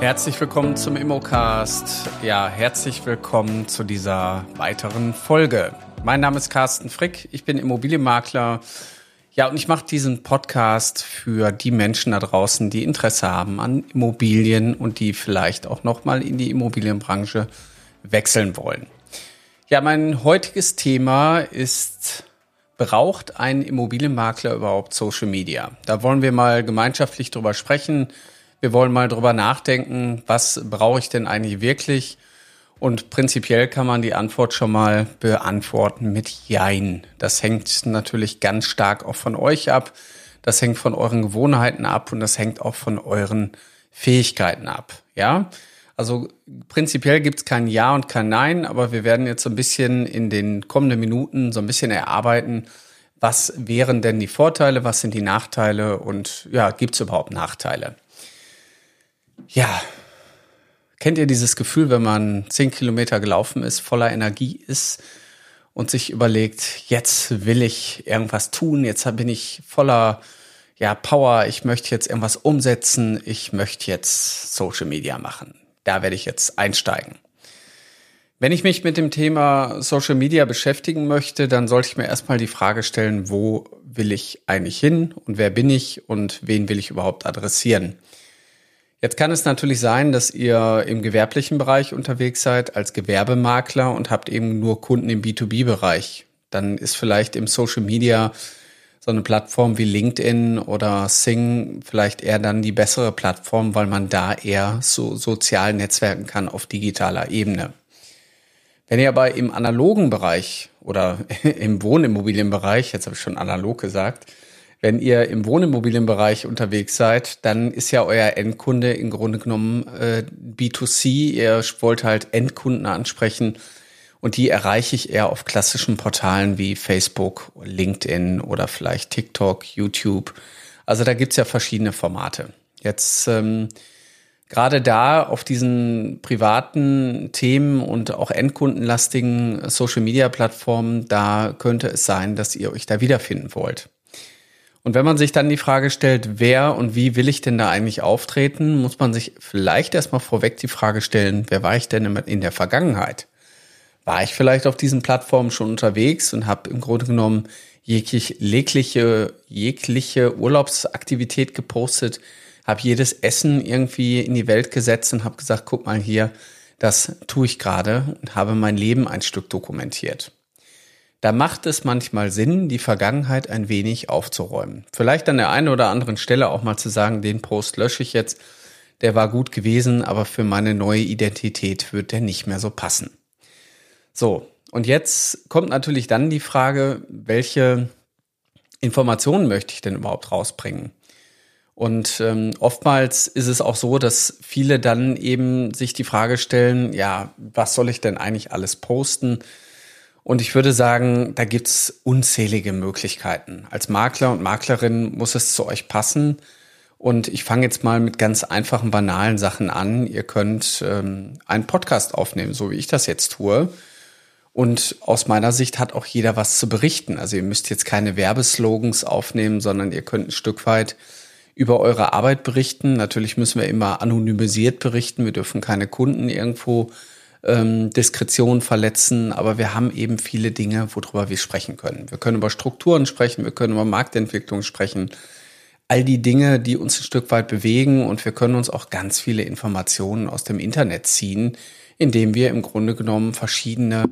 Herzlich willkommen zum Immocast. Ja, herzlich willkommen zu dieser weiteren Folge. Mein Name ist Carsten Frick, ich bin Immobilienmakler. Ja, und ich mache diesen Podcast für die Menschen da draußen, die Interesse haben an Immobilien und die vielleicht auch noch mal in die Immobilienbranche wechseln wollen. Ja, mein heutiges Thema ist braucht ein Immobilienmakler überhaupt Social Media? Da wollen wir mal gemeinschaftlich drüber sprechen wir wollen mal drüber nachdenken, was brauche ich denn eigentlich wirklich? Und prinzipiell kann man die Antwort schon mal beantworten mit Jein. Das hängt natürlich ganz stark auch von euch ab. Das hängt von euren Gewohnheiten ab und das hängt auch von euren Fähigkeiten ab. Ja, also prinzipiell gibt es kein Ja und kein Nein, aber wir werden jetzt so ein bisschen in den kommenden Minuten so ein bisschen erarbeiten, was wären denn die Vorteile, was sind die Nachteile und ja, gibt es überhaupt Nachteile? Ja, kennt ihr dieses Gefühl, wenn man zehn Kilometer gelaufen ist, voller Energie ist und sich überlegt, jetzt will ich irgendwas tun, jetzt bin ich voller ja, Power, ich möchte jetzt irgendwas umsetzen, ich möchte jetzt Social Media machen. Da werde ich jetzt einsteigen. Wenn ich mich mit dem Thema Social Media beschäftigen möchte, dann sollte ich mir erstmal die Frage stellen, wo will ich eigentlich hin und wer bin ich und wen will ich überhaupt adressieren? Jetzt kann es natürlich sein, dass ihr im gewerblichen Bereich unterwegs seid als Gewerbemakler und habt eben nur Kunden im B2B-Bereich. Dann ist vielleicht im Social Media so eine Plattform wie LinkedIn oder Sing vielleicht eher dann die bessere Plattform, weil man da eher so sozial netzwerken kann auf digitaler Ebene. Wenn ihr aber im analogen Bereich oder im Wohnimmobilienbereich, jetzt habe ich schon analog gesagt, wenn ihr im Wohnimmobilienbereich unterwegs seid, dann ist ja euer Endkunde im Grunde genommen äh, B2C. Ihr wollt halt Endkunden ansprechen und die erreiche ich eher auf klassischen Portalen wie Facebook, LinkedIn oder vielleicht TikTok, YouTube. Also da gibt's ja verschiedene Formate. Jetzt ähm, gerade da auf diesen privaten Themen und auch endkundenlastigen Social-Media-Plattformen, da könnte es sein, dass ihr euch da wiederfinden wollt. Und wenn man sich dann die Frage stellt, wer und wie will ich denn da eigentlich auftreten, muss man sich vielleicht erstmal vorweg die Frage stellen, wer war ich denn in der Vergangenheit? War ich vielleicht auf diesen Plattformen schon unterwegs und habe im Grunde genommen jegliche, jegliche Urlaubsaktivität gepostet, habe jedes Essen irgendwie in die Welt gesetzt und habe gesagt, guck mal hier, das tue ich gerade und habe mein Leben ein Stück dokumentiert. Da macht es manchmal Sinn, die Vergangenheit ein wenig aufzuräumen. Vielleicht an der einen oder anderen Stelle auch mal zu sagen, den Post lösche ich jetzt, der war gut gewesen, aber für meine neue Identität wird der nicht mehr so passen. So, und jetzt kommt natürlich dann die Frage, welche Informationen möchte ich denn überhaupt rausbringen? Und ähm, oftmals ist es auch so, dass viele dann eben sich die Frage stellen, ja, was soll ich denn eigentlich alles posten? Und ich würde sagen, da gibt's unzählige Möglichkeiten. Als Makler und Maklerin muss es zu euch passen. Und ich fange jetzt mal mit ganz einfachen, banalen Sachen an. Ihr könnt ähm, einen Podcast aufnehmen, so wie ich das jetzt tue. Und aus meiner Sicht hat auch jeder was zu berichten. Also ihr müsst jetzt keine Werbeslogans aufnehmen, sondern ihr könnt ein Stück weit über eure Arbeit berichten. Natürlich müssen wir immer anonymisiert berichten. Wir dürfen keine Kunden irgendwo ähm, Diskretion verletzen, aber wir haben eben viele Dinge, worüber wir sprechen können. Wir können über Strukturen sprechen, wir können über Marktentwicklung sprechen, all die Dinge, die uns ein Stück weit bewegen und wir können uns auch ganz viele Informationen aus dem Internet ziehen, indem wir im Grunde genommen verschiedene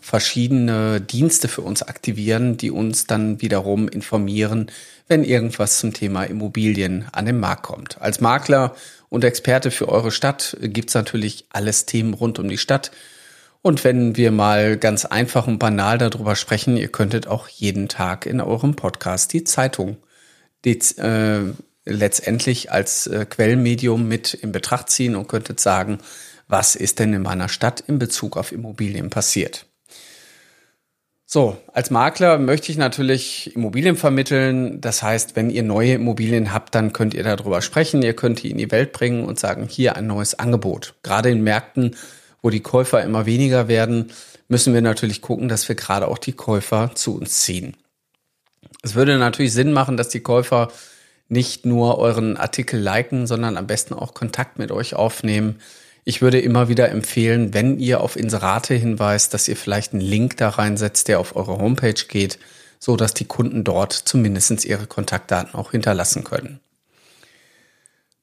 verschiedene Dienste für uns aktivieren, die uns dann wiederum informieren, wenn irgendwas zum Thema Immobilien an den Markt kommt. Als Makler und Experte für eure Stadt gibt's natürlich alles Themen rund um die Stadt. Und wenn wir mal ganz einfach und banal darüber sprechen, ihr könntet auch jeden Tag in eurem Podcast die Zeitung die, äh, letztendlich als äh, Quellmedium mit in Betracht ziehen und könntet sagen, was ist denn in meiner Stadt in Bezug auf Immobilien passiert. So, als Makler möchte ich natürlich Immobilien vermitteln. Das heißt, wenn ihr neue Immobilien habt, dann könnt ihr darüber sprechen. Ihr könnt die in die Welt bringen und sagen, hier ein neues Angebot. Gerade in Märkten, wo die Käufer immer weniger werden, müssen wir natürlich gucken, dass wir gerade auch die Käufer zu uns ziehen. Es würde natürlich Sinn machen, dass die Käufer nicht nur euren Artikel liken, sondern am besten auch Kontakt mit euch aufnehmen. Ich würde immer wieder empfehlen, wenn ihr auf Inserate hinweist, dass ihr vielleicht einen Link da reinsetzt, der auf eure Homepage geht, so dass die Kunden dort zumindest ihre Kontaktdaten auch hinterlassen können.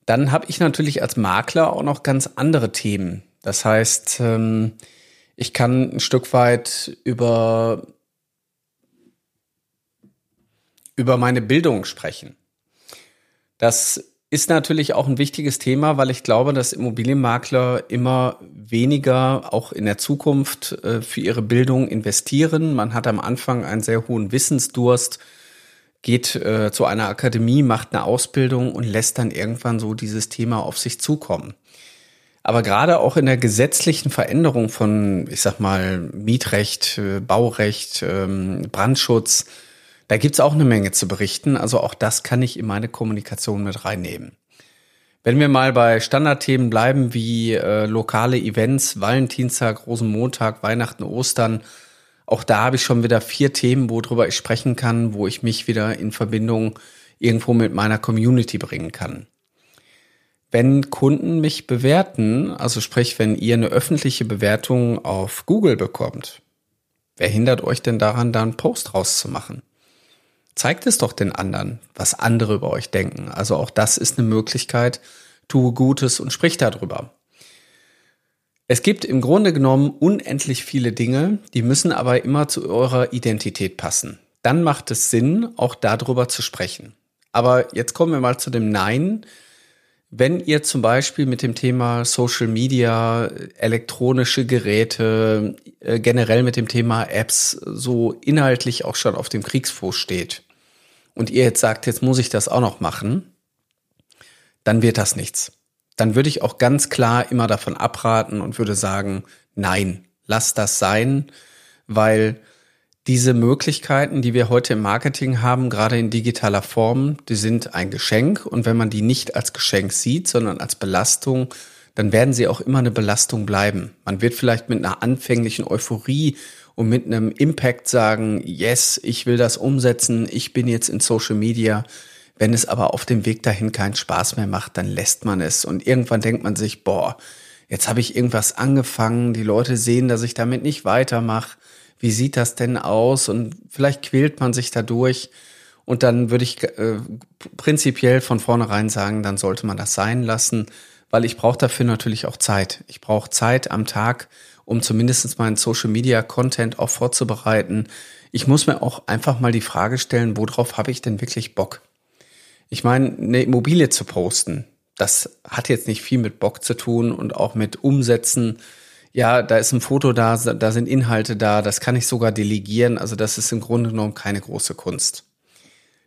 Dann habe ich natürlich als Makler auch noch ganz andere Themen. Das heißt, ähm, ich kann ein Stück weit über, über meine Bildung sprechen. Das ist natürlich auch ein wichtiges Thema, weil ich glaube, dass Immobilienmakler immer weniger auch in der Zukunft äh, für ihre Bildung investieren. Man hat am Anfang einen sehr hohen Wissensdurst, geht äh, zu einer Akademie, macht eine Ausbildung und lässt dann irgendwann so dieses Thema auf sich zukommen. Aber gerade auch in der gesetzlichen Veränderung von, ich sag mal, Mietrecht, äh, Baurecht, ähm, Brandschutz, da gibt's auch eine Menge zu berichten. Also auch das kann ich in meine Kommunikation mit reinnehmen. Wenn wir mal bei Standardthemen bleiben wie äh, lokale Events, Valentinstag, Rosenmontag, Weihnachten, Ostern, auch da habe ich schon wieder vier Themen, worüber ich sprechen kann, wo ich mich wieder in Verbindung irgendwo mit meiner Community bringen kann wenn Kunden mich bewerten, also sprich, wenn ihr eine öffentliche Bewertung auf Google bekommt, wer hindert euch denn daran, da einen Post rauszumachen? Zeigt es doch den anderen, was andere über euch denken. Also auch das ist eine Möglichkeit. Tue Gutes und sprich darüber. Es gibt im Grunde genommen unendlich viele Dinge, die müssen aber immer zu eurer Identität passen. Dann macht es Sinn, auch darüber zu sprechen. Aber jetzt kommen wir mal zu dem Nein, wenn ihr zum Beispiel mit dem Thema Social Media, elektronische Geräte, äh, generell mit dem Thema Apps so inhaltlich auch schon auf dem Kriegsfuß steht und ihr jetzt sagt, jetzt muss ich das auch noch machen, dann wird das nichts. Dann würde ich auch ganz klar immer davon abraten und würde sagen, nein, lass das sein, weil diese Möglichkeiten, die wir heute im Marketing haben, gerade in digitaler Form, die sind ein Geschenk. Und wenn man die nicht als Geschenk sieht, sondern als Belastung, dann werden sie auch immer eine Belastung bleiben. Man wird vielleicht mit einer anfänglichen Euphorie und mit einem Impact sagen, yes, ich will das umsetzen, ich bin jetzt in Social Media. Wenn es aber auf dem Weg dahin keinen Spaß mehr macht, dann lässt man es. Und irgendwann denkt man sich, boah, jetzt habe ich irgendwas angefangen, die Leute sehen, dass ich damit nicht weitermache wie sieht das denn aus? Und vielleicht quält man sich dadurch. Und dann würde ich äh, prinzipiell von vornherein sagen, dann sollte man das sein lassen, weil ich brauche dafür natürlich auch Zeit. Ich brauche Zeit am Tag, um zumindest meinen Social Media Content auch vorzubereiten. Ich muss mir auch einfach mal die Frage stellen, worauf habe ich denn wirklich Bock? Ich meine, eine Immobilie zu posten, das hat jetzt nicht viel mit Bock zu tun und auch mit Umsätzen ja, da ist ein Foto da, da sind Inhalte da, das kann ich sogar delegieren. Also das ist im Grunde genommen keine große Kunst.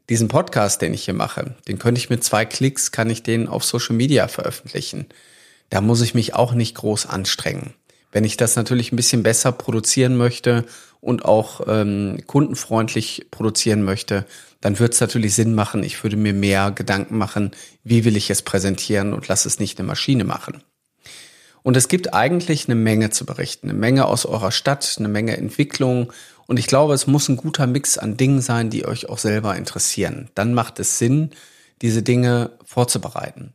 Diesen Podcast, den ich hier mache, den könnte ich mit zwei Klicks, kann ich den auf Social Media veröffentlichen. Da muss ich mich auch nicht groß anstrengen. Wenn ich das natürlich ein bisschen besser produzieren möchte und auch ähm, kundenfreundlich produzieren möchte, dann wird es natürlich Sinn machen. Ich würde mir mehr Gedanken machen, wie will ich es präsentieren und lass es nicht eine Maschine machen. Und es gibt eigentlich eine Menge zu berichten, eine Menge aus eurer Stadt, eine Menge Entwicklung. Und ich glaube, es muss ein guter Mix an Dingen sein, die euch auch selber interessieren. Dann macht es Sinn, diese Dinge vorzubereiten.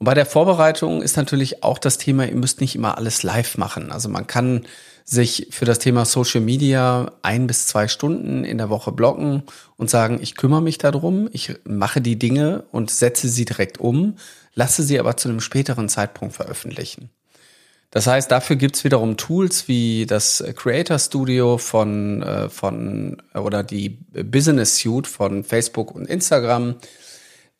Und bei der Vorbereitung ist natürlich auch das Thema, ihr müsst nicht immer alles live machen. Also man kann sich für das Thema Social Media ein bis zwei Stunden in der Woche blocken und sagen, ich kümmere mich darum, ich mache die Dinge und setze sie direkt um, lasse sie aber zu einem späteren Zeitpunkt veröffentlichen. Das heißt, dafür gibt's wiederum Tools wie das Creator Studio von, äh, von oder die Business Suite von Facebook und Instagram.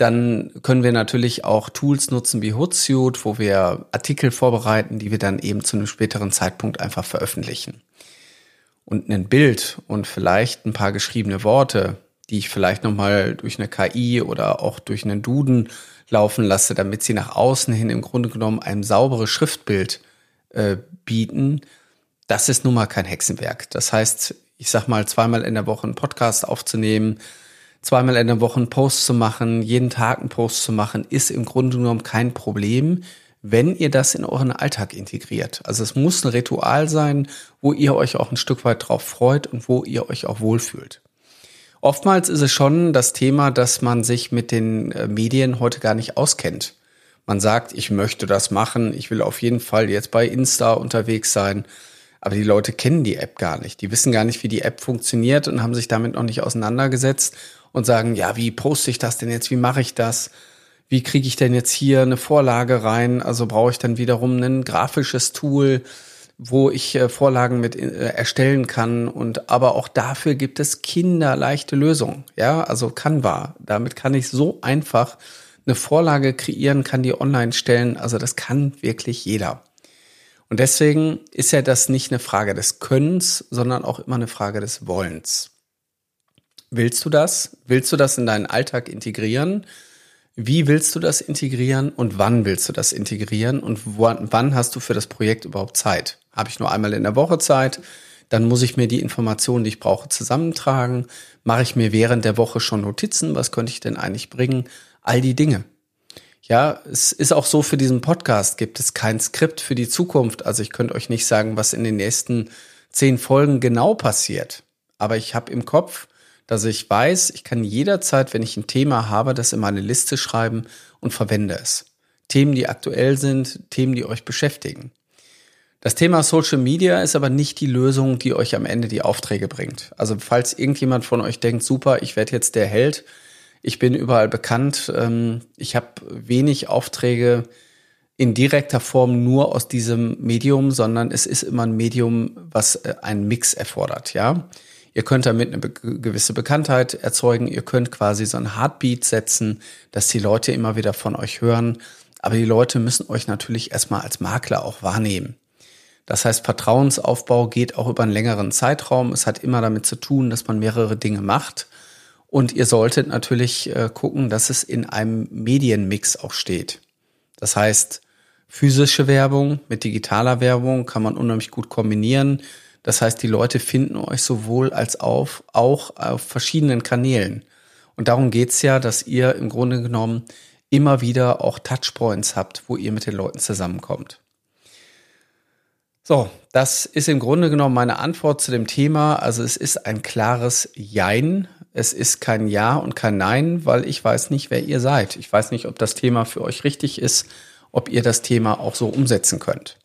Dann können wir natürlich auch Tools nutzen wie Hootsuite, wo wir Artikel vorbereiten, die wir dann eben zu einem späteren Zeitpunkt einfach veröffentlichen. Und ein Bild und vielleicht ein paar geschriebene Worte, die ich vielleicht nochmal durch eine KI oder auch durch einen Duden laufen lasse, damit sie nach außen hin im Grunde genommen ein sauberes Schriftbild äh, bieten, das ist nun mal kein Hexenwerk. Das heißt, ich sag mal, zweimal in der Woche einen Podcast aufzunehmen, zweimal in der Woche einen Post zu machen, jeden Tag einen Post zu machen, ist im Grunde genommen kein Problem, wenn ihr das in euren Alltag integriert. Also es muss ein Ritual sein, wo ihr euch auch ein Stück weit drauf freut und wo ihr euch auch wohlfühlt. Oftmals ist es schon das Thema, dass man sich mit den äh, Medien heute gar nicht auskennt. Man sagt, ich möchte das machen, ich will auf jeden Fall jetzt bei Insta unterwegs sein. Aber die Leute kennen die App gar nicht. Die wissen gar nicht, wie die App funktioniert und haben sich damit noch nicht auseinandergesetzt und sagen, ja, wie poste ich das denn jetzt? Wie mache ich das? Wie kriege ich denn jetzt hier eine Vorlage rein? Also brauche ich dann wiederum ein grafisches Tool, wo ich äh, Vorlagen mit äh, erstellen kann. Und aber auch dafür gibt es kinderleichte Lösungen. Ja, also Canva. Damit kann ich so einfach eine Vorlage kreieren, kann die online stellen. Also das kann wirklich jeder. Und deswegen ist ja das nicht eine Frage des Könnens, sondern auch immer eine Frage des Wollens. Willst du das? Willst du das in deinen Alltag integrieren? Wie willst du das integrieren und wann willst du das integrieren und wann hast du für das Projekt überhaupt Zeit? Habe ich nur einmal in der Woche Zeit? Dann muss ich mir die Informationen, die ich brauche, zusammentragen. Mache ich mir während der Woche schon Notizen? Was könnte ich denn eigentlich bringen? All die Dinge. Ja, es ist auch so für diesen Podcast gibt es kein Skript für die Zukunft. Also ich könnte euch nicht sagen, was in den nächsten zehn Folgen genau passiert. Aber ich habe im Kopf, dass ich weiß, ich kann jederzeit, wenn ich ein Thema habe, das in meine Liste schreiben und verwende es. Themen, die aktuell sind, Themen, die euch beschäftigen. Das Thema Social Media ist aber nicht die Lösung, die euch am Ende die Aufträge bringt. Also falls irgendjemand von euch denkt, super, ich werde jetzt der Held, ich bin überall bekannt. Ähm, ich habe wenig Aufträge in direkter Form nur aus diesem Medium, sondern es ist immer ein Medium, was äh, einen Mix erfordert, ja. Ihr könnt damit eine gewisse Bekanntheit erzeugen. Ihr könnt quasi so ein Heartbeat setzen, dass die Leute immer wieder von euch hören. Aber die Leute müssen euch natürlich erstmal als Makler auch wahrnehmen. Das heißt, Vertrauensaufbau geht auch über einen längeren Zeitraum. Es hat immer damit zu tun, dass man mehrere Dinge macht. Und ihr solltet natürlich äh, gucken, dass es in einem Medienmix auch steht. Das heißt, physische Werbung mit digitaler Werbung kann man unheimlich gut kombinieren. Das heißt, die Leute finden euch sowohl als auf, auch auf verschiedenen Kanälen. Und darum geht's ja, dass ihr im Grunde genommen immer wieder auch Touchpoints habt, wo ihr mit den Leuten zusammenkommt. So, das ist im Grunde genommen meine Antwort zu dem Thema. Also es ist ein klares Jein. Es ist kein Ja und kein Nein, weil ich weiß nicht, wer ihr seid. Ich weiß nicht, ob das Thema für euch richtig ist, ob ihr das Thema auch so umsetzen könnt.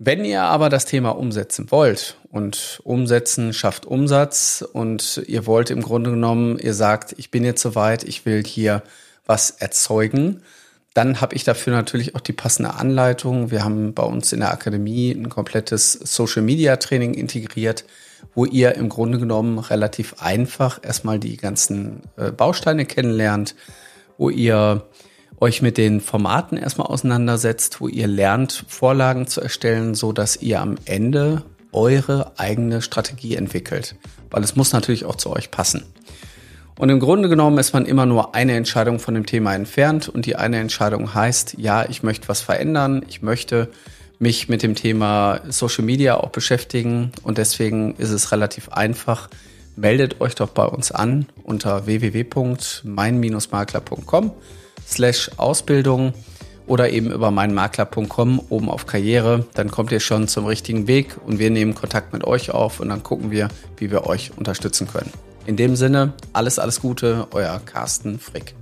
Wenn ihr aber das Thema umsetzen wollt und umsetzen schafft Umsatz und ihr wollt im Grunde genommen, ihr sagt, ich bin jetzt soweit, ich will hier was erzeugen, dann habe ich dafür natürlich auch die passende Anleitung. Wir haben bei uns in der Akademie ein komplettes Social Media Training integriert, wo ihr im Grunde genommen relativ einfach erstmal die ganzen äh, Bausteine kennenlernt, wo ihr euch mit den Formaten erstmal auseinandersetzt, wo ihr lernt, Vorlagen zu erstellen, so dass ihr am Ende eure eigene Strategie entwickelt. Weil es muss natürlich auch zu euch passen. Und im Grunde genommen ist man immer nur eine Entscheidung von dem Thema entfernt und die eine Entscheidung heißt, ja, ich möchte was verändern, ich möchte mich mit dem Thema Social Media auch beschäftigen und deswegen ist es relativ einfach. Meldet euch doch bei uns an unter www.mein-makler.com slash Ausbildung oder eben über meinmakler.com oben auf Karriere. Dann kommt ihr schon zum richtigen Weg und wir nehmen Kontakt mit euch auf und dann gucken wir, wie wir euch unterstützen können. In dem Sinne, alles, alles Gute, euer Carsten Frick.